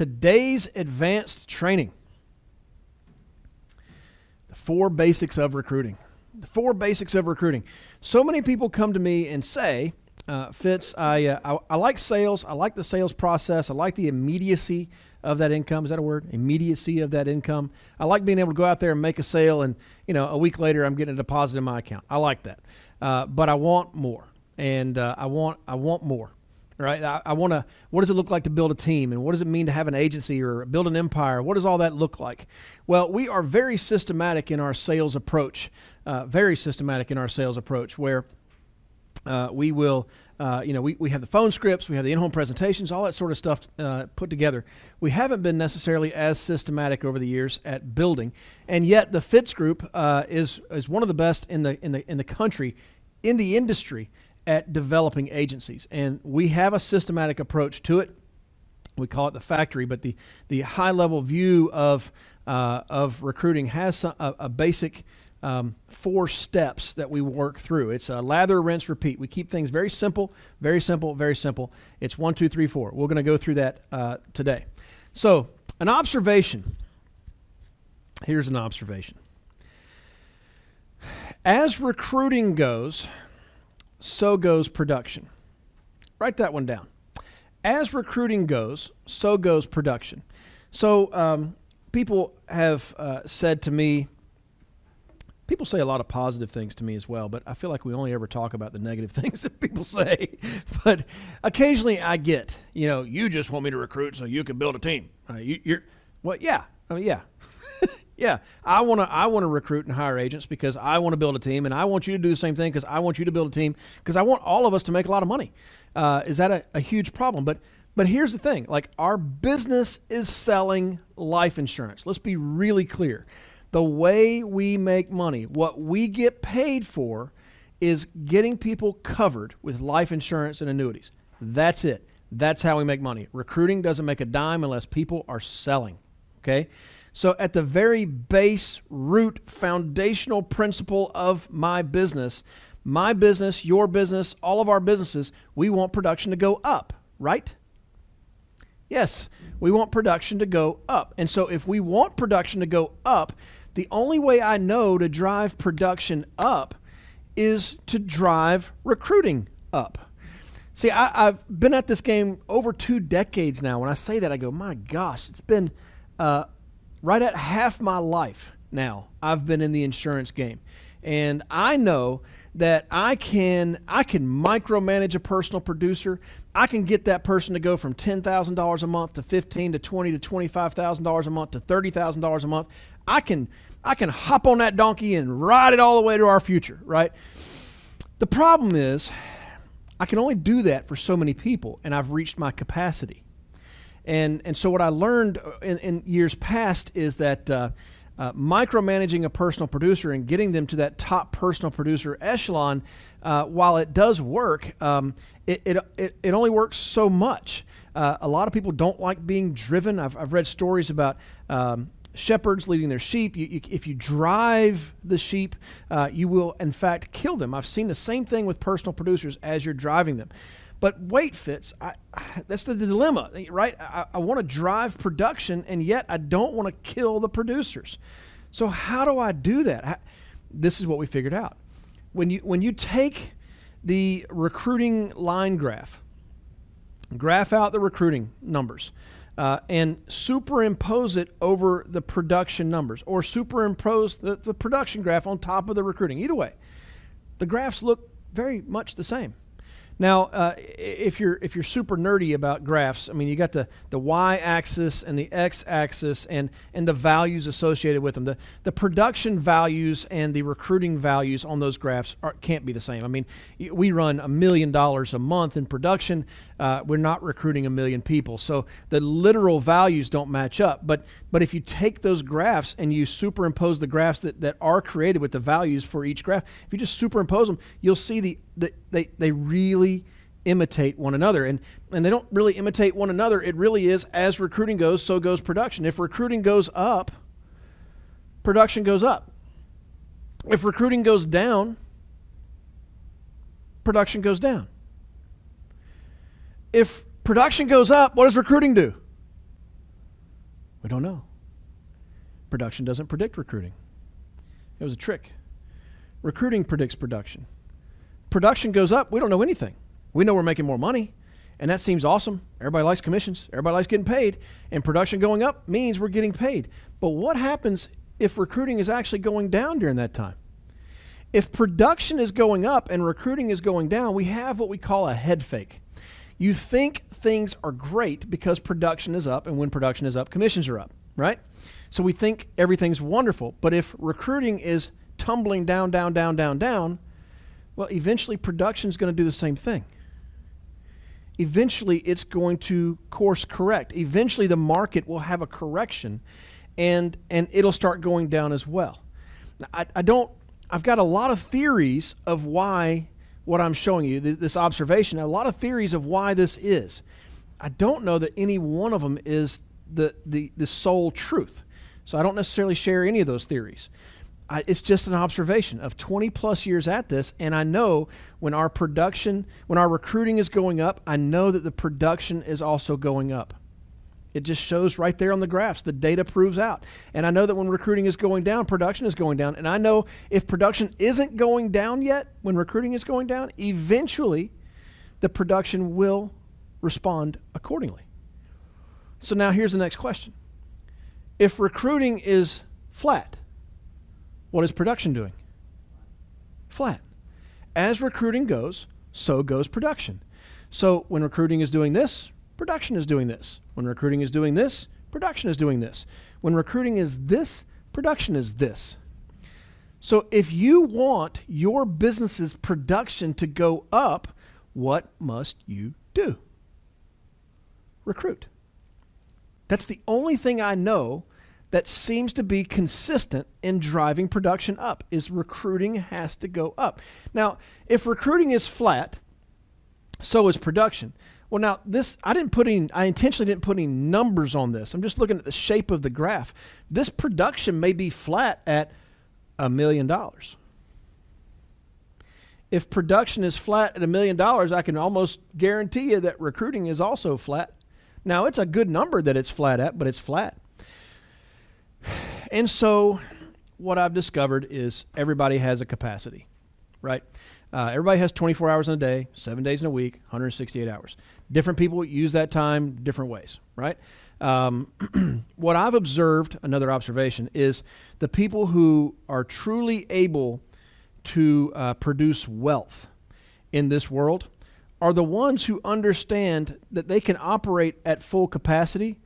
Today's advanced training. The four basics of recruiting. The four basics of recruiting. So many people come to me and say, uh, Fitz, I, uh, I, I like sales. I like the sales process. I like the immediacy of that income. Is that a word? Immediacy of that income. I like being able to go out there and make a sale, and you know, a week later, I'm getting a deposit in my account. I like that, uh, but I want more, and uh, I want I want more right? I, I want to, what does it look like to build a team? And what does it mean to have an agency or build an empire? What does all that look like? Well, we are very systematic in our sales approach, uh, very systematic in our sales approach, where uh, we will, uh, you know, we, we have the phone scripts, we have the in home presentations, all that sort of stuff uh, put together. We haven't been necessarily as systematic over the years at building, and yet the Fitz Group uh, is, is one of the best in the, in, the, in the country, in the industry at developing agencies. And we have a systematic approach to it. We call it the factory, but the, the high level view of, uh, of recruiting has a, a basic um, four steps that we work through. It's a lather, rinse, repeat. We keep things very simple, very simple, very simple. It's one, two, three, four. We're going to go through that uh, today. So, an observation. Here's an observation. As recruiting goes, so goes production. Write that one down. As recruiting goes, so goes production. So um, people have uh, said to me, people say a lot of positive things to me as well, but I feel like we only ever talk about the negative things that people say. but occasionally I get, you know, you just want me to recruit so you can build a team. Uh, you, are well, yeah, I mean, yeah. Yeah, I want to I want to recruit and hire agents because I want to build a team, and I want you to do the same thing because I want you to build a team because I want all of us to make a lot of money. Uh, is that a, a huge problem? But but here's the thing: like our business is selling life insurance. Let's be really clear. The way we make money, what we get paid for, is getting people covered with life insurance and annuities. That's it. That's how we make money. Recruiting doesn't make a dime unless people are selling. Okay. So, at the very base, root, foundational principle of my business, my business, your business, all of our businesses, we want production to go up, right? Yes, we want production to go up. And so, if we want production to go up, the only way I know to drive production up is to drive recruiting up. See, I, have been at this game over two decades now. When I say that, I go, my gosh, it's been uh, right at half my life now, I've been in the insurance game. And I know that I can I can micromanage a personal producer. I can get that person to go from ten thousand dollars a month to fifteen to twenty to twenty five thousand dollars a month to thirty thousand dollars a month. I can I can hop on that donkey and ride it all the way to our future, right? The problem is I can only do that for so many people, and I've reached my capacity. And, and so what I learned in, in years past is that uh, uh, micromanaging a personal producer and getting them to that top personal producer echelon, uh, while it does work, um, it, it, it, it, only works so much. Uh, a lot of people don't like being driven. I've, I've read stories about um, shepherds leading their sheep. You, you, if you drive the sheep, uh, you will, in fact, kill them. I've seen the same thing with personal producers as you're driving them. But wait Fitz, I, that's the dilemma, right? I, I want to drive production, and yet I don't want to kill the producers. So how do I do that? How, this is what we figured out. When you when you take the recruiting line graph, graph out the recruiting numbers, uh, and superimpose it over the production numbers, or superimpose the, the production graph on top of the recruiting. Either way, the graphs look very much the same. Now, uh, if you're if you're super nerdy about graphs, I mean, you got the, the y-axis and the x-axis and and the values associated with them. The the production values and the recruiting values on those graphs are, can't be the same. I mean, we run a million dollars a month in production. Uh, we're not recruiting a million people, so the literal values don't match up. But but if you take those graphs and you superimpose the graphs that, that are created with the values for each graph, if you just superimpose them, you'll see the, the they, they really imitate one another. And, and they don't really imitate one another. It really is as recruiting goes, so goes production. If recruiting goes up, production goes up. If recruiting goes down, production goes down. If production goes up, what does recruiting do? We don't know. Production doesn't predict recruiting. It was a trick. Recruiting predicts production. Production goes up, we don't know anything. We know we're making more money, and that seems awesome. Everybody likes commissions, everybody likes getting paid, and production going up means we're getting paid. But what happens if recruiting is actually going down during that time? If production is going up and recruiting is going down, we have what we call a head fake. You think things are great because production is up, and when production is up, commissions are up, right? So we think everything's wonderful. But if recruiting is tumbling down, down, down, down, down, well, eventually production is going to do the same thing. Eventually, it's going to course correct. Eventually, the market will have a correction, and and it'll start going down as well. I, I don't I've got a lot of theories of why what I'm showing you, this observation, a lot of theories of why this is. I don't know that any one of them is the, the, the sole truth. So I don't necessarily share any of those theories. I, it's just an observation of 20 plus years at this, and I know when our production, when our recruiting is going up, I know that the production is also going up. It just shows right there on the graphs. The data proves out. And I know that when recruiting is going down, production is going down. And I know if production isn't going down yet, when recruiting is going down, eventually the production will respond accordingly. So now here's the next question. If recruiting is flat, what is production doing? Flat. As recruiting goes, so goes production. So when recruiting is doing this, production is doing this. When recruiting is doing this, production is doing this. When recruiting is this, production is this. So if you want your business's production to go up, what must you do? Recruit. That's the only thing I know that seems to be consistent in driving production up is recruiting has to go up. Now, if recruiting is flat, so is production. Well, now this I didn't put any. I intentionally didn't put any numbers on this. I'm just looking at the shape of the graph. This production may be flat at a million dollars. If production is flat at a million dollars, I can almost guarantee you that recruiting is also flat. Now it's a good number that it's flat at, but it's flat. And so, what I've discovered is everybody has a capacity, right? Uh, everybody has 24 hours in a day, seven days in a week, 168 hours. Different people use that time different ways, right? Um, what I've observed, another observation, is the people who are truly able to uh, produce wealth in this world are the ones who understand that they can operate at full capacity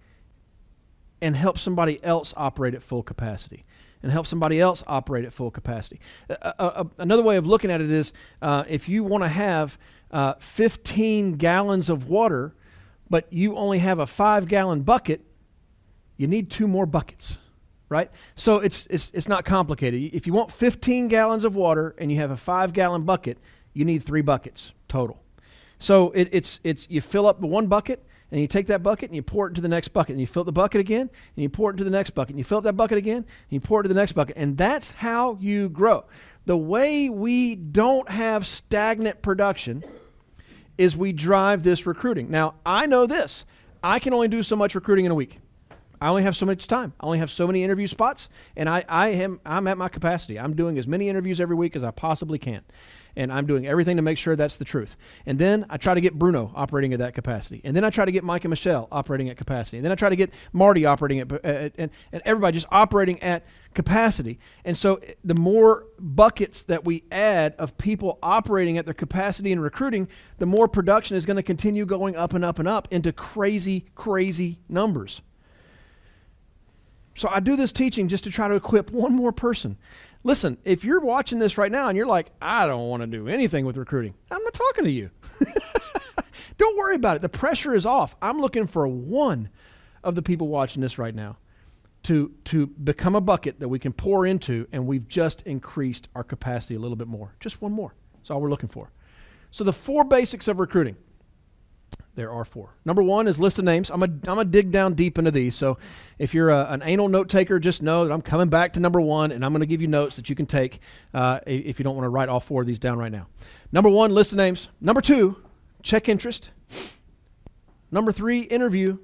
and help somebody else operate at full capacity and help somebody else operate at full capacity. Uh, uh, another way of looking at it is uh, if you want to have uh, 15 gallons of water, but you only have a five gallon bucket, you need two more buckets, right? So it's, it's, it's not complicated. If you want 15 gallons of water and you have a five gallon bucket, you need three buckets total. So it, it's, it's, you fill up the one bucket and you take that bucket and you pour it into the next bucket. And you fill the bucket again and you pour it into the next bucket. And you fill that bucket again and you pour it to the next bucket. And that's how you grow. The way we don't have stagnant production is we drive this recruiting. Now i know this. I can only do so much recruiting in a week. I only have so much time. I only have so many interview spots, and I, I am I'm at my capacity. I'm doing as many interviews every week as I possibly can and I'm doing everything to make sure that's the truth. And then I try to get Bruno operating at that capacity. And then I try to get Mike and Michelle operating at capacity. And then I try to get Marty operating at, at and, and everybody just operating at capacity. And so eh, the more buckets that we add of people operating at their capacity and recruiting, the more production is going to continue going up and up and up into crazy, crazy numbers. So I do this teaching just to try to equip one more person. Listen, if you're watching this right now and you're like, I don't want to do anything with recruiting, I'm not talking to you. don't worry about it. The pressure is off. I'm looking for one of the people watching this right now to to become a bucket that we can pour into and we've just increased our capacity a little bit more. Just one more. That's all we're looking for. So the four basics of recruiting. There are four. Number one is list of names. I'm going I'm to dig down deep into these. So if you're a, an anal note taker, just know that I'm coming back to number one, and I'm going to give you notes that you can take uh, if you don't want to write all four of these down right now. Number one, list of names. Number two, check interest. Number three, interview.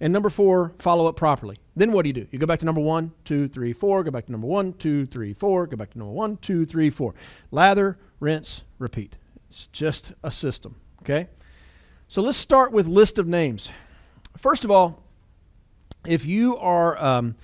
And number four, follow up properly. Then what do you do? You go back to number one, two, three, four, go back to number one, two, three, four, go back to number one, two, three, four. Lather, rinse, repeat. It's just a system, okay? So let's start with list of names. First of all, if you are um,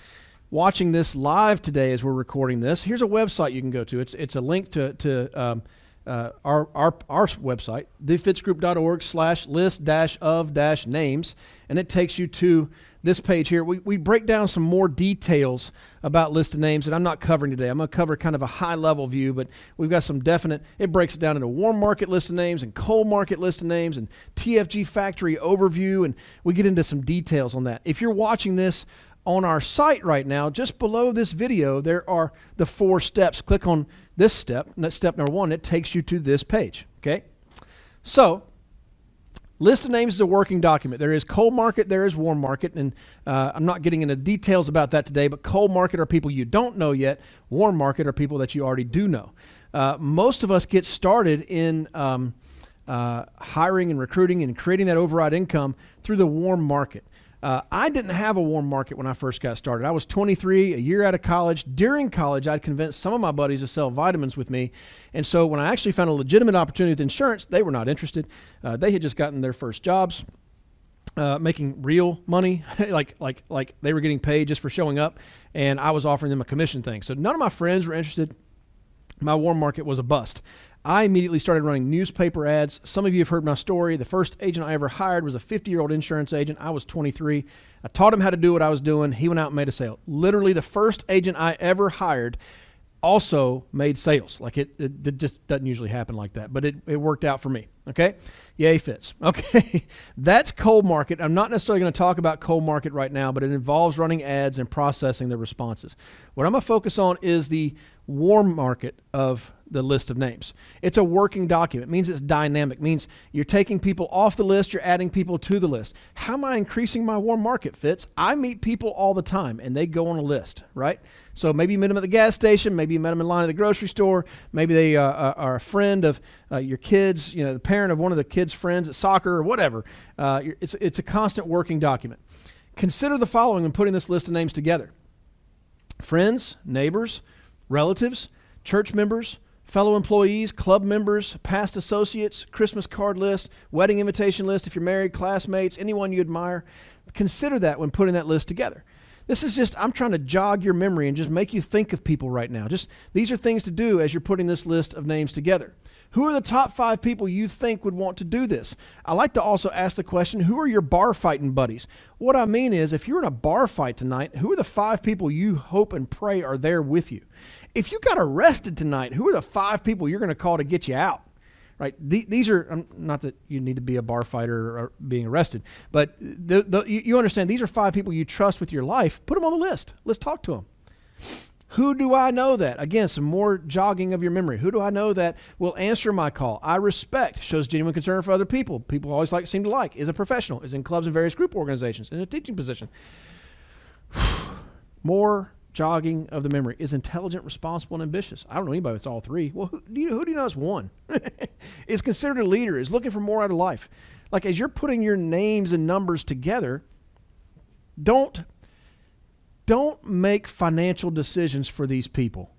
watching this live today as we're recording this, here's a website you can go to. It's, it's a link to, to um, uh, our, our, our website, thefitzgroup.org slash list dash of dash names, and it takes you to this page here. We, we break down some more details about list of names that I'm not covering today. I'm going to cover kind of a high level view, but we've got some definite, it breaks it down into warm market list of names and cold market list of names and TFG factory overview, and we get into some details on that. If you're watching this on our site right now, just below this video, there are the four steps. Click on this step, step number one, it takes you to this page. Okay? So, list of names is a working document. There is cold market, there is warm market, and uh, I'm not getting into details about that today, but cold market are people you don't know yet, warm market are people that you already do know. Uh, most of us get started in um, uh, hiring and recruiting and creating that override income through the warm market. Uh, I didn't have a warm market when I first got started. I was 23, a year out of college. During college, I'd convinced some of my buddies to sell vitamins with me. And so when I actually found a legitimate opportunity with insurance, they were not interested. Uh, they had just gotten their first jobs. Uh, making real money, like like like they were getting paid just for showing up, and I was offering them a commission thing. So none of my friends were interested. My warm market was a bust. I immediately started running newspaper ads. Some of you have heard my story. The first agent I ever hired was a 50 year old insurance agent. I was 23. I taught him how to do what I was doing. He went out and made a sale. Literally, the first agent I ever hired also made sales. Like it, it, it, just doesn't usually happen like that, but it, it worked out for me. Okay. Yay, Fitz. Okay. That's cold market. I'm not necessarily going to talk about cold market right now, but it involves running ads and processing the responses. What I'm going to focus on is the warm market of the list of names. It's a working document. It means it's dynamic. It means you're taking people off the list, you're adding people to the list. How am I increasing my warm market Fitz? I meet people all the time and they go on a list, right? So maybe you met them at the gas station, maybe you met them in line at the grocery store, maybe they uh, uh, are a friend of uh, your kids, you know, the parent of one of the kids' friends at soccer or whatever. Uh, it's, it's a constant working document. Consider the following when putting this list of names together friends, neighbors, relatives, church members, fellow employees, club members, past associates, Christmas card list, wedding invitation list if you're married, classmates, anyone you admire. Consider that when putting that list together. This is just, I'm trying to jog your memory and just make you think of people right now. Just these are things to do as you're putting this list of names together. Who are the top five people you think would want to do this? I like to also ask the question who are your bar fighting buddies? What I mean is, if you're in a bar fight tonight, who are the five people you hope and pray are there with you? If you got arrested tonight, who are the five people you're going to call to get you out? Right? these are um, not that you need to be a bar fighter or being arrested, but the, the, you understand these are five people you trust with your life. Put them on the list. Let's talk to them. Who do I know that? Again, some more jogging of your memory. Who do I know that will answer my call? I respect, shows genuine concern for other people. People always like seem to like, is a professional, is in clubs and various group organizations, in a teaching position. more jogging of the memory. Is intelligent, responsible, and ambitious. I don't know anybody that's all three. Well, who do you, who do you know is one? is considered a leader, is looking for more out of life. Like as you're putting your names and numbers together, don't don't make financial decisions for these people.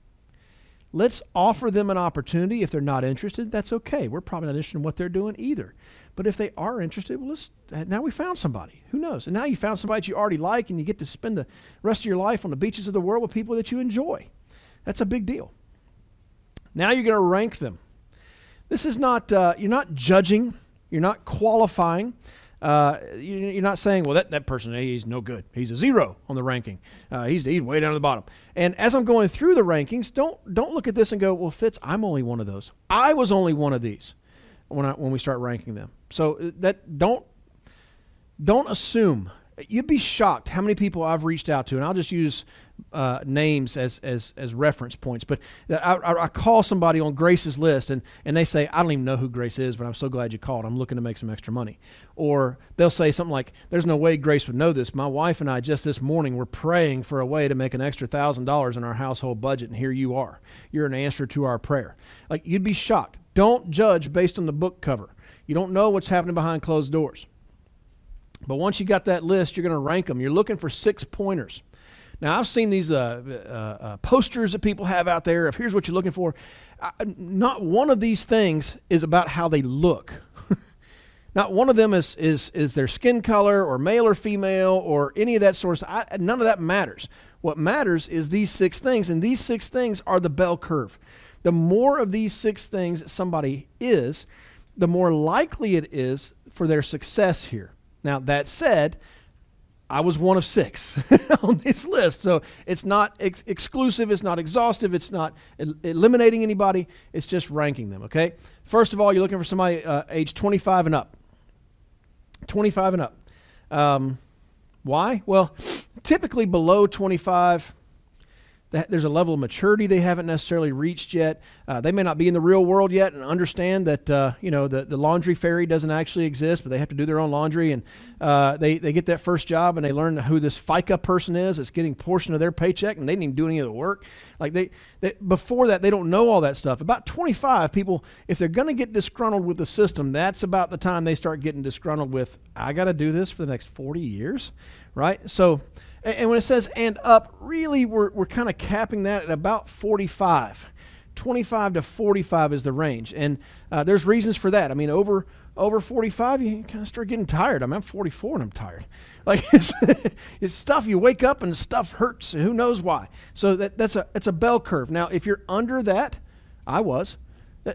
Let's offer them an opportunity. If they're not interested, that's okay. We're probably not interested in what they're doing either. But if they are interested, well, let's, now we found somebody. Who knows? And now you found somebody that you already like, and you get to spend the rest of your life on the beaches of the world with people that you enjoy. That's a big deal. Now you're going to rank them. This is not, uh, you're not judging, you're not qualifying. Uh, you, are not saying, well, that, that person, he's no good. He's a zero on the ranking. Uh, he's, he's way down at the bottom. And as I'm going through the rankings, don't, don't look at this and go, well, Fitz, I'm only one of those. I was only one of these when, I, when we start ranking them. So uh, that don't, don't assume. You'd be shocked how many people I've reached out to, and I'll just use uh, names as, as, as reference points. But I, I, I, call somebody on Grace's list and, and they say, I don't even know who Grace is, but I'm so glad you called. I'm looking to make some extra money. Or they'll say something like, There's no way Grace would know this. My wife and I just this morning were praying for a way to make an extra $1,000 in our household budget, and here you are. You're an answer to our prayer. Like, you'd be shocked. Don't judge based on the book cover. You don't know what's happening behind closed doors. But once you got that list, you're going to rank them. You're looking for six pointers. Now, I've seen these uh, uh, uh, posters that people have out there of here's what you're looking for. not one of these things is about how they look. not one of them is, is, is their skin color or male or female or any of that sort of I, none of that matters. What matters is these six things, and these six things are the bell curve. The more of these six things somebody is, the more likely it is for their success here. Now, that said, I was one of six on this list. So it's not ex- exclusive, it's not exhaustive, it's not el- eliminating anybody, it's just ranking them, okay? First of all, you're looking for somebody uh, age 25 and up. 25 and up. Um, why? Well, typically below 25, there's a level of maturity they haven't necessarily reached yet. Uh, they may not be in the real world yet and understand that uh, you know the, the laundry fairy doesn't actually exist, but they have to do their own laundry. And uh, they they get that first job and they learn who this FICA person is that's getting portion of their paycheck, and they didn't even do any of the work. Like they, they before that, they don't know all that stuff. About 25 people, if they're going to get disgruntled with the system, that's about the time they start getting disgruntled with. I got to do this for the next 40 years, right? So and when it says and up, really we're, we're kind of capping that at about 45. 25 to 45 is the range. And uh, there's reasons for that. I mean, over over 45, you kind of start getting tired. I mean, I'm 44 and I'm tired. Like it's, it's stuff you wake up and stuff hurts. Who knows why? So that, that's a it's a bell curve. Now, if you're under that, I was.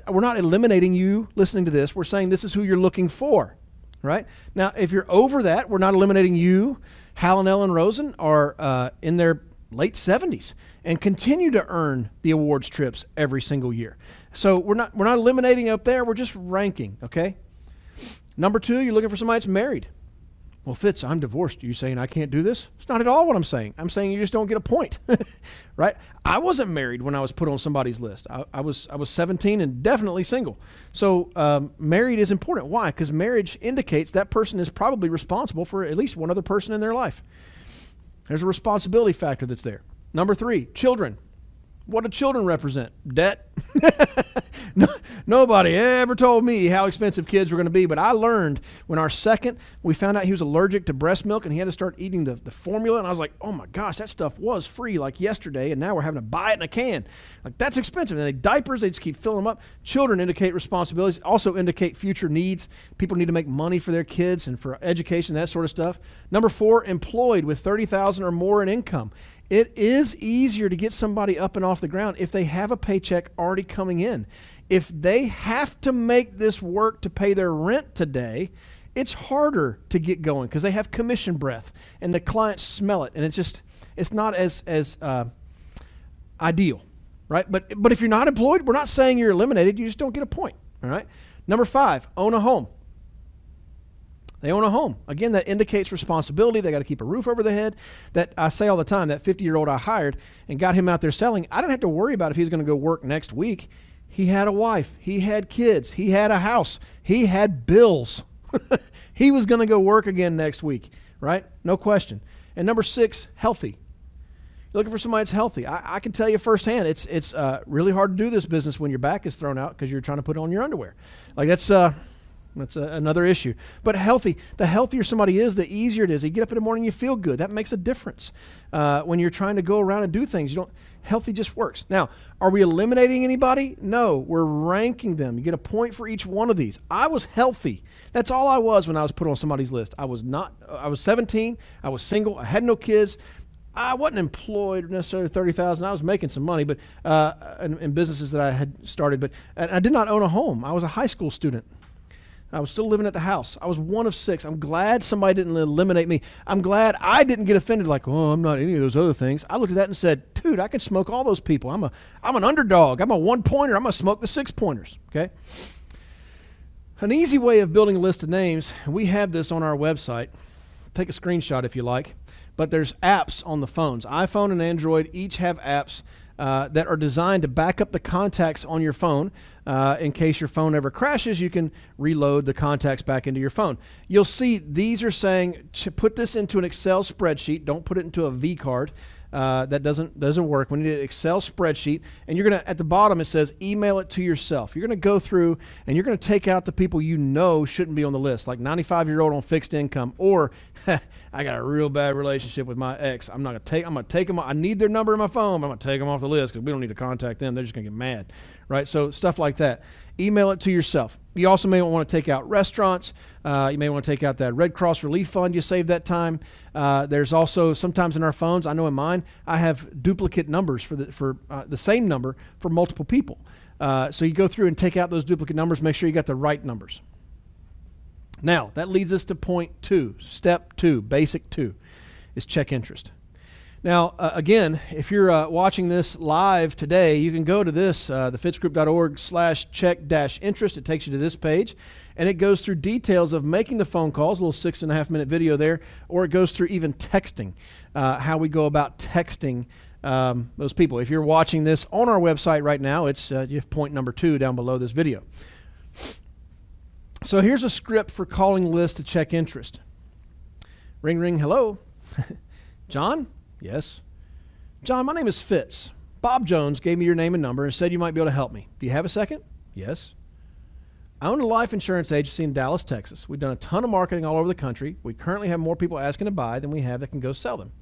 We're not eliminating you listening to this. We're saying this is who you're looking for, right? Now, if you're over that, we're not eliminating you. Hal and Ellen Rosen are uh, in their late 70s and continue to earn the awards trips every single year. So we're not we're not eliminating up there. We're just ranking. Okay. Number two, you're looking for somebody that's married. Well, Fitz, I'm divorced. Are you saying I can't do this? It's not at all what I'm saying. I'm saying you just don't get a point, right? I wasn't married when I was put on somebody's list. I, I was I was 17 and definitely single. So um, married is important. Why? Because marriage indicates that person is probably responsible for at least one other person in their life. There's a responsibility factor that's there. Number three, children. What do children represent? Debt. no, nobody ever told me how expensive kids were going to be, but I learned when our second, we found out he was allergic to breast milk and he had to start eating the, the formula. And I was like, oh my gosh, that stuff was free like yesterday, and now we're having to buy it in a can. Like, that's expensive. And diapers, they just keep filling them up. Children indicate responsibilities, also indicate future needs. People need to make money for their kids and for education, that sort of stuff. Number four, employed with 30000 or more in income. It is easier to get somebody up and off the ground if they have a paycheck already coming in. If they have to make this work to pay their rent today, it's harder to get going because they have commission breath and the clients smell it, and it's just it's not as as uh, ideal, right? But but if you're not employed, we're not saying you're eliminated. You just don't get a point. All right. Number five, own a home. They own a home. Again, that indicates responsibility. They got to keep a roof over their head. That I say all the time, that 50 year old I hired and got him out there selling, I didn't have to worry about if he's going to go work next week. He had a wife, he had kids, he had a house, he had bills. he was going to go work again next week, right? No question. And number six, healthy. You're looking for somebody that's healthy. I, I can tell you firsthand, it's it's uh, really hard to do this business when your back is thrown out because you're trying to put on your underwear. Like that's uh, that's a, another issue. But healthy, the healthier somebody is, the easier it is. You get up in the morning, you feel good. That makes a difference. Uh, when you're trying to go around and do things, you don't. Healthy just works. Now, are we eliminating anybody? No, we're ranking them. You get a point for each one of these. I was healthy. That's all I was when I was put on somebody's list. I was not. I was 17. I was single. I had no kids. I wasn't employed necessarily thirty thousand. I was making some money, but uh, in, in, businesses that I had started. But I did not own a home. I was a high school student. I was still living at the house. I was one of six. I'm glad somebody didn't eliminate me. I'm glad I didn't get offended like, oh, I'm not any of those other things. I looked at that and said, dude, I can smoke all those people. I'm a I'm an underdog. I'm a one pointer. I'm gonna smoke the six pointers. Okay. An easy way of building a list of names, we have this on our website. Take a screenshot if you like. but there's apps on the phones. iPhone and Android each have apps uh, that are designed to back up the contacts on your phone. Uh, in case your phone ever crashes, you can reload the contacts back into your phone. You'll see these are saying to put this into an Excel spreadsheet. Don't put it into a vCard. Uh, that doesn't doesn't work. We need an Excel spreadsheet, and you're gonna at the bottom it says email it to yourself. You're gonna go through and you're gonna take out the people you know shouldn't be on the list, like 95 year old on fixed income, or I got a real bad relationship with my ex. I'm not gonna take. I'm gonna take them. I need their number in my phone. I'm gonna take them off the list because we don't need to contact them. They're just gonna get mad, right? So stuff like that. Email it to yourself. You also may want to take out restaurants. Uh, you may want to take out that Red Cross Relief Fund. You save that time. Uh, there's also sometimes in our phones. I know in mine, I have duplicate numbers for the for uh, the same number for multiple people. Uh, so you go through and take out those duplicate numbers. Make sure you got the right numbers. Now that leads us to point two, step two, basic two, is check interest. Now, uh, again, if you're uh, watching this live today, you can go to this, uh, thefitzgroup.org slash check dash interest. It takes you to this page, and it goes through details of making the phone calls, a little six and a half minute video there, or it goes through even texting, uh, how we go about texting um, those people. If you're watching this on our website right now, it's uh, point number two down below this video. So here's a script for calling lists to check interest. Ring, ring, hello. John? Yes. John, my name is Fitz. Bob Jones gave me your name and number and said you might be able to help me. Do you have a second? Yes. I own a life insurance agency in Dallas, Texas. We've done a ton of marketing all over the country. We currently have more people asking to buy than we have that can go sell them.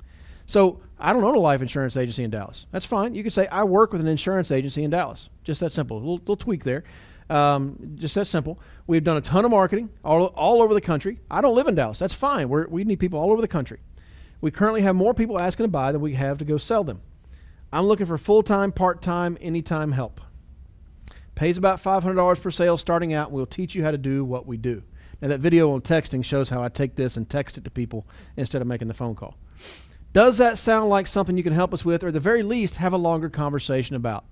So I don't own a life insurance agency in Dallas. That's fine. You can say I work with an insurance agency in Dallas. Just that simple. A little, little tweak there. Um, just that simple. We've done a ton of marketing all, all over the country. I don't live in Dallas. That's fine. We're, we need people all over the country. We currently have more people asking to buy than we have to go sell them. I'm looking for full time, part time, anytime help. Pays about $500 per sale starting out, we'll teach you how to do what we do. Now, that video on texting shows how I take this and text it to people instead of making the phone call. Does that sound like something you can help us with, or at the very least, have a longer conversation about?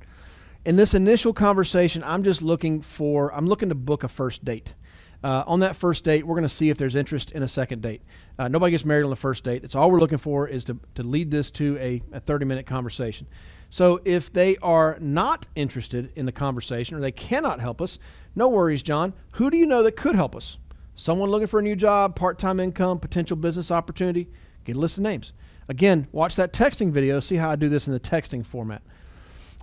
In this initial conversation, I'm just looking for, I'm looking to book a first date. Uh, on that first date, we're going to see if there's interest in a second date. Uh, nobody gets married on the first date. That's all we're looking for is to, to lead this to a, a 30 minute conversation. So if they are not interested in the conversation or they cannot help us, no worries, John. Who do you know that could help us? Someone looking for a new job, part time income, potential business opportunity? Get a list of names. Again, watch that texting video, see how I do this in the texting format.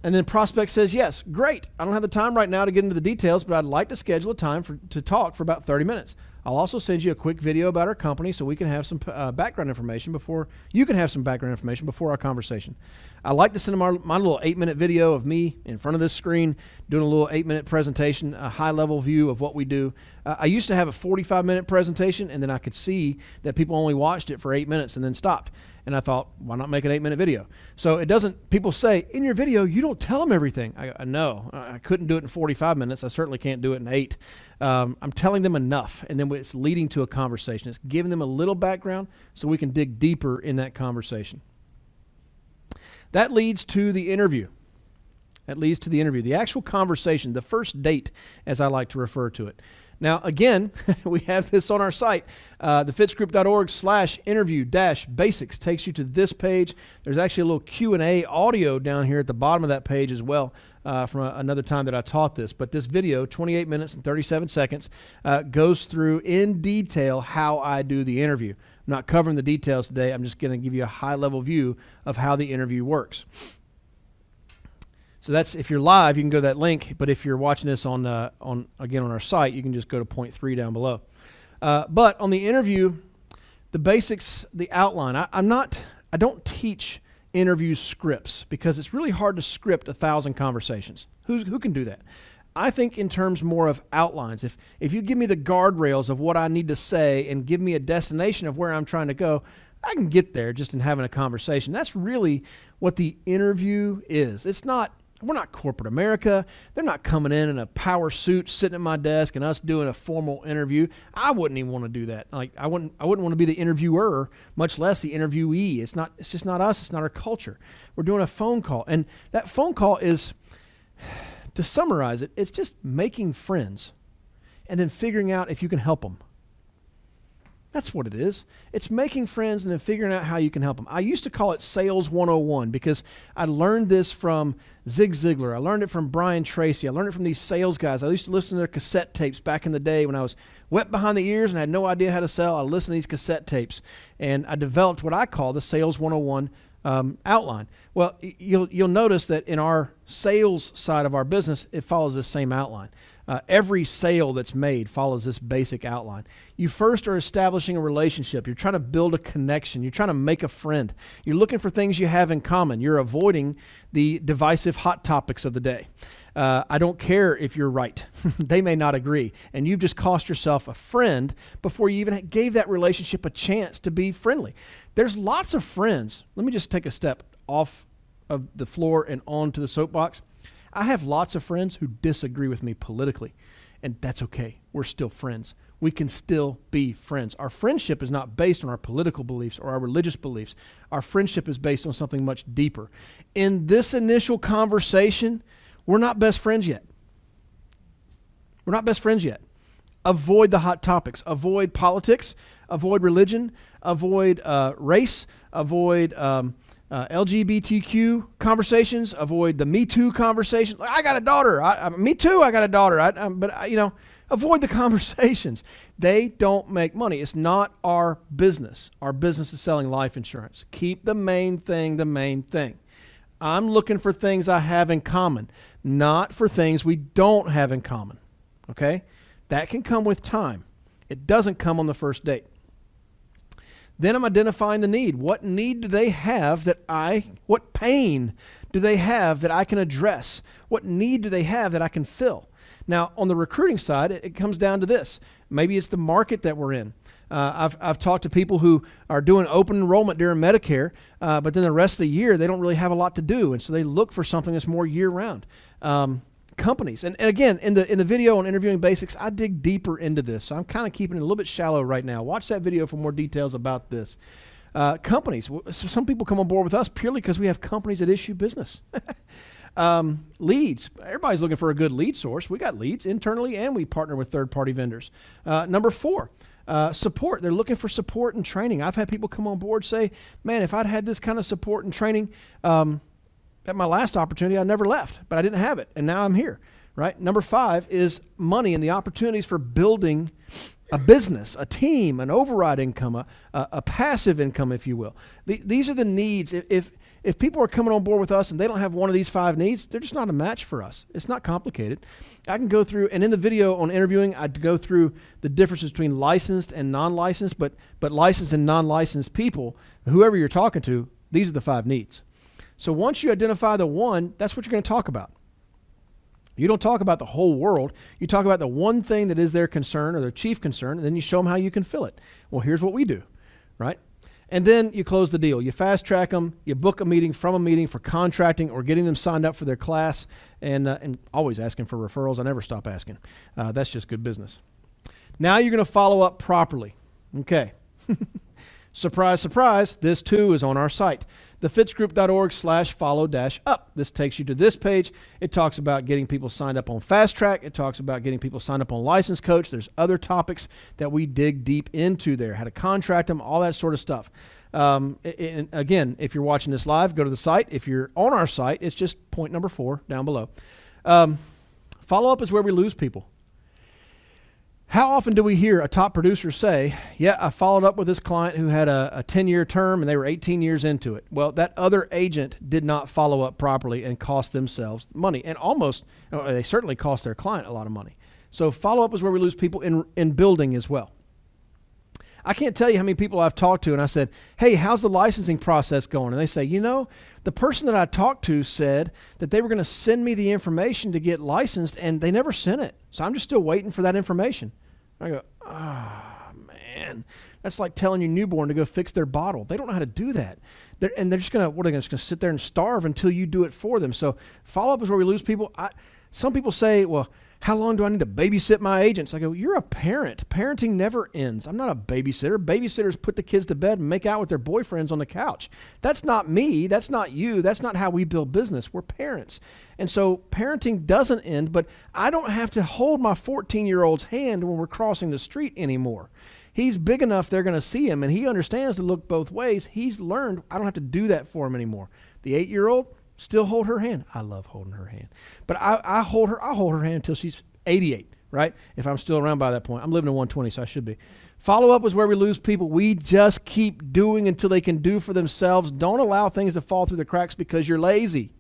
And then prospect says, yes, great. I don't have the time right now to get into the details, but I'd like to schedule a time for, to talk for about 30 minutes. I'll also send you a quick video about our company so we can have some uh, background information before you can have some background information before our conversation. I like to send them our, my little eight minute video of me in front of this screen doing a little eight minute presentation, a high level view of what we do. Uh, I used to have a 45 minute presentation and then I could see that people only watched it for eight minutes and then stopped. And I thought, why not make an eight minute video? So it doesn't, people say, in your video, you don't tell them everything. I, I know. I couldn't do it in 45 minutes. I certainly can't do it in eight. Um, I'm telling them enough. And then it's leading to a conversation. It's giving them a little background so we can dig deeper in that conversation. That leads to the interview. That leads to the interview, the actual conversation, the first date, as I like to refer to it. Now, again, we have this on our site. Uh, thefitzgroup.org slash interview dash basics takes you to this page. There's actually a little Q&A audio down here at the bottom of that page as well uh, from a, another time that I taught this. But this video, 28 minutes and 37 seconds, uh, goes through in detail how I do the interview. I'm not covering the details today. I'm just going to give you a high-level view of how the interview works. So that's if you're live, you can go to that link. But if you're watching this on uh, on again on our site, you can just go to point three down below. Uh, but on the interview, the basics, the outline. I, I'm not. I don't teach interview scripts because it's really hard to script a thousand conversations. Who who can do that? I think in terms more of outlines. If if you give me the guardrails of what I need to say and give me a destination of where I'm trying to go, I can get there just in having a conversation. That's really what the interview is. It's not we're not corporate America. They're not coming in in a power suit, sitting at my desk, and us doing a formal interview. I wouldn't even want to do that. Like I wouldn't, I wouldn't want to be the interviewer, much less the interviewee. It's not. It's just not us. It's not our culture. We're doing a phone call, and that phone call is, to summarize it, it's just making friends, and then figuring out if you can help them. That's what it is. It's making friends and then figuring out how you can help them. I used to call it Sales 101 because I learned this from Zig Ziglar. I learned it from Brian Tracy. I learned it from these sales guys. I used to listen to their cassette tapes back in the day when I was wet behind the ears and had no idea how to sell. I listened to these cassette tapes and I developed what I call the Sales 101 um, outline. Well, you'll, you'll notice that in our sales side of our business, it follows this same outline. Uh, every sale that's made follows this basic outline. You first are establishing a relationship. You're trying to build a connection. You're trying to make a friend. You're looking for things you have in common. You're avoiding the divisive hot topics of the day. Uh, I don't care if you're right. they may not agree. And you've just cost yourself a friend before you even gave that relationship a chance to be friendly. There's lots of friends. Let me just take a step off of the floor and onto the soapbox. I have lots of friends who disagree with me politically, and that's okay. We're still friends. We can still be friends. Our friendship is not based on our political beliefs or our religious beliefs. Our friendship is based on something much deeper. In this initial conversation, we're not best friends yet. We're not best friends yet. Avoid the hot topics. Avoid politics. Avoid religion. Avoid uh, race. Avoid. Um, uh, LGBTQ conversations, avoid the Me Too conversation. Like, I got a daughter. I, I, me too. I got a daughter. I, I, but you know, avoid the conversations. They don't make money. It's not our business. Our business is selling life insurance. Keep the main thing the main thing. I'm looking for things I have in common, not for things we don't have in common. Okay, that can come with time. It doesn't come on the first date. Then I'm identifying the need. What need do they have that I, what pain do they have that I can address? What need do they have that I can fill? Now, on the recruiting side, it, it comes down to this. Maybe it's the market that we're in. Uh, I've, I've talked to people who are doing open enrollment during Medicare, uh, but then the rest of the year they don't really have a lot to do, and so they look for something that's more year round. Um, companies. And, and again, in the in the video on interviewing basics, I dig deeper into this. So I'm kind of keeping it a little bit shallow right now. Watch that video for more details about this. Uh, companies. Some people come on board with us purely because we have companies that issue business. um, leads. Everybody's looking for a good lead source. We got leads internally, and we partner with third-party vendors. Uh, number four. Uh, support. They're looking for support and training. I've had people come on board say, "Man, if I'd had this kind of support and training, um, at my last opportunity, I never left, but I didn't have it, and now I'm here. Right. Number five is money and the opportunities for building a business, a team, an override income, a, a, passive income, if you will. The, these are the needs. If, if if people are coming on board with us and they don't have one of these five needs, they're just not a match for us. It's not complicated. I can go through, and in the video on interviewing, I'd go through the differences between licensed and non-licensed, but but licensed and non-licensed people, whoever you're talking to, these are the five needs. So once you identify the one, that's what you're going to talk about. You don't talk about the whole world. You talk about the one thing that is their concern or their chief concern, and then you show them how you can fill it. Well, here's what we do, right? And then you close the deal. You fast track them. You book a meeting from a meeting for contracting or getting them signed up for their class, and uh, and always asking for referrals. I never stop asking. Uh, that's just good business. Now you're going to follow up properly. Okay. surprise, surprise. This too is on our site thefitzgroup.org slash follow dash up. This takes you to this page. It talks about getting people signed up on Fast Track. It talks about getting people signed up on License Coach. There's other topics that we dig deep into there, how to contract them, all that sort of stuff. Um, and again, if you're watching this live, go to the site. If you're on our site, it's just point number four down below. Um, follow up is where we lose people. How often do we hear a top producer say, Yeah, I followed up with this client who had a a, 10 year term and they were 18 years into it? Well, that other agent did not follow up properly and cost themselves money and almost, they certainly cost their client a lot of money. So, follow up is where we lose people in, in building as well. I can't tell you how many people I've talked to and I said, Hey, how's the licensing process going? And they say, You know, the person that I talked to said that they were going to send me the information to get licensed and they never sent it. So I'm just still waiting for that information. I go, ah, oh, man. That's like telling your newborn to go fix their bottle. They don't know how to do that. They're, and they're just going to, what are they going to sit there and starve until you do it for them? So follow up is where we lose people. I, some people say, well, How long do I need to babysit my agents? I go, You're a parent. Parenting never ends. I'm not a babysitter. Babysitters put the kids to bed and make out with their boyfriends on the couch. That's not me. That's not you. That's not how we build business. We're parents. And so parenting doesn't end, but I don't have to hold my 14 year old's hand when we're crossing the street anymore. He's big enough they're going to see him and he understands to look both ways. He's learned I don't have to do that for him anymore. The eight year old, still hold her hand. I love holding her hand. But I, I hold her, I'll hold her hand until she's 88, right? If I'm still around by that point. I'm living in 120, so I should be. Follow up is where we lose people. We just keep doing until they can do for themselves. Don't allow things to fall through the cracks because you're lazy.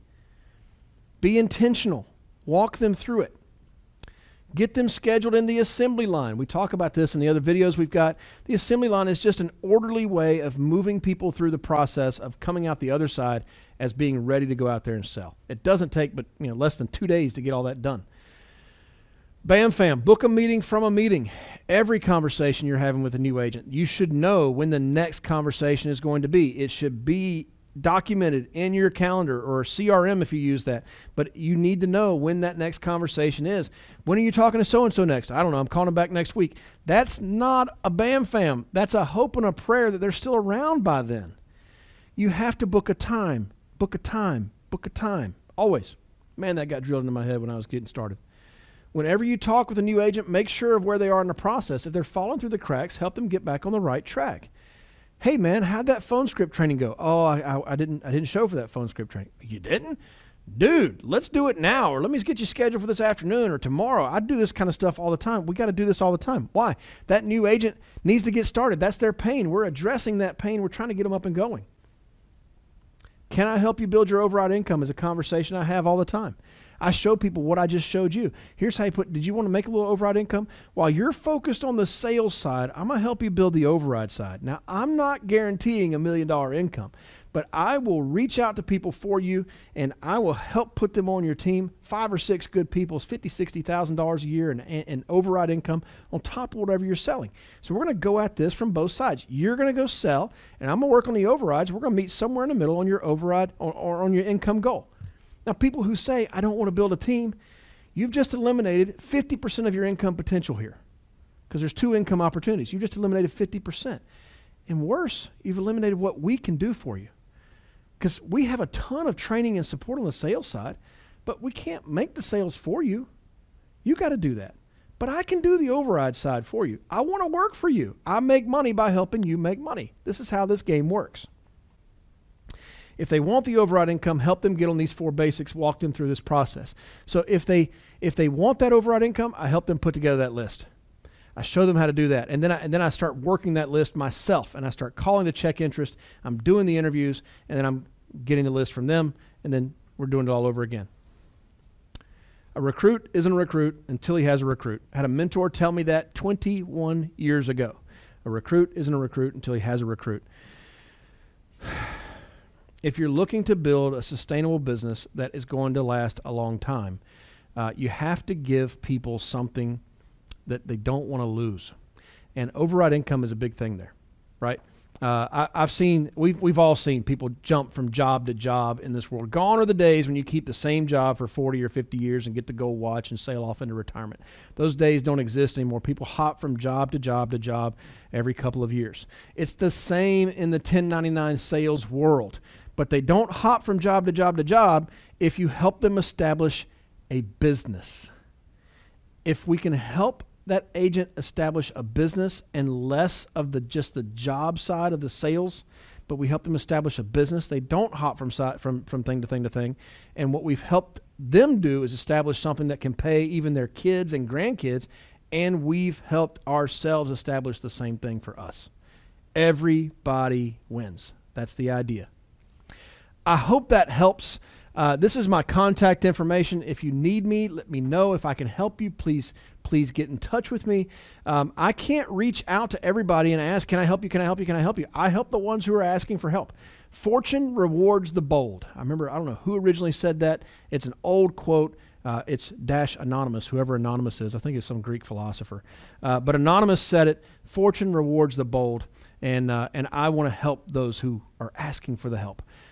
Be intentional. Walk them through it. Get them scheduled in the assembly line. We talk about this in the other videos we've got. The assembly line is just an orderly way of moving people through the process of coming out the other side as being ready to go out there and sell. It doesn't take but you know less than 2 days to get all that done. Bam fam, book a meeting from a meeting. Every conversation you're having with a new agent, you should know when the next conversation is going to be. It should be documented in your calendar or CRM if you use that. But you need to know when that next conversation is. When are you talking to so and so next? I don't know. I'm calling them back next week. That's not a bam fam. That's a hope and a prayer that they're still around by then. You have to book a time, book a time, book a time. Always. Man, that got drilled into my head when I was getting started. Whenever you talk with a new agent, make sure of where they are in the process. If they're falling through the cracks, help them get back on the right track hey man, how'd that phone script training go? Oh, I, I, I, didn't I didn't show for that phone script training. You didn't? Dude, let's do it now, or let me get you scheduled for this afternoon or tomorrow. I do this kind of stuff all the time. We got to do this all the time. Why? That new agent needs to get started. That's their pain. We're addressing that pain. We're trying to get them up and going. Can I help you build your override income? Is a conversation I have all the time. I show people what I just showed you. Here's how you put, did you want to make a little override income? While you're focused on the sales side, I'm going to help you build the override side. Now, I'm not guaranteeing a million dollar income, but I will reach out to people for you and I will help put them on your team. Five or six good people's fifty, sixty thousand dollars a year in, in override income on top of whatever you're selling. So we're going to go at this from both sides. You're going to go sell, and I'm going to work on the overrides. We're going to meet somewhere in the middle on your override or, or on your income goal. Now, people who say, I don't want to build a team, you've just eliminated 50% of your income potential here because there's two income opportunities. You've just eliminated 50%. And worse, you've eliminated what we can do for you. Because we have a ton of training and support on the sales side, but we can't make the sales for you. You got to do that. But I can do the override side for you. I want to work for you. I make money by helping you make money. This is how this game works. If they want the override income, help them get on these four basics, walk them through this process. So if they if they want that override income, I help them put together that list. I show them how to do that. And then I, and then I start working that list myself and I start calling to check interest. I'm doing the interviews and then I'm getting the list from them and then we're doing it all over again. A recruit isn't a recruit until he has a recruit. I had a mentor tell me that 21 years ago. A recruit isn't a recruit until he has a recruit if you're looking to build a sustainable business that is going to last a long time, uh, you have to give people something that they don't want to lose. And override income is a big thing there, right? Uh, I, have seen, we've, we've all seen people jump from job to job in this world. Gone are the days when you keep the same job for 40 or 50 years and get the gold watch and sail off into retirement. Those days don't exist anymore. People hop from job to job to job every couple of years. It's the same in the 1099 sales world but they don't hop from job to job to job if you help them establish a business. If we can help that agent establish a business and less of the just the job side of the sales, but we help them establish a business. They don't hop from side, from from thing to thing to thing. And what we've helped them do is establish something that can pay even their kids and grandkids, and we've helped ourselves establish the same thing for us. Everybody wins. That's the idea. I hope that helps. Uh, this is my contact information. If you need me, let me know. If I can help you, please please get in touch with me. Um, I can't reach out to everybody and ask, "Can I help you? Can I help you? Can I help you?" I help the ones who are asking for help. Fortune rewards the bold. I remember I don't know who originally said that. It's an old quote. Uh, it's dash anonymous, whoever anonymous is. I think it's some Greek philosopher. Uh, but anonymous said it. Fortune rewards the bold, and uh, and I want to help those who are asking for the help.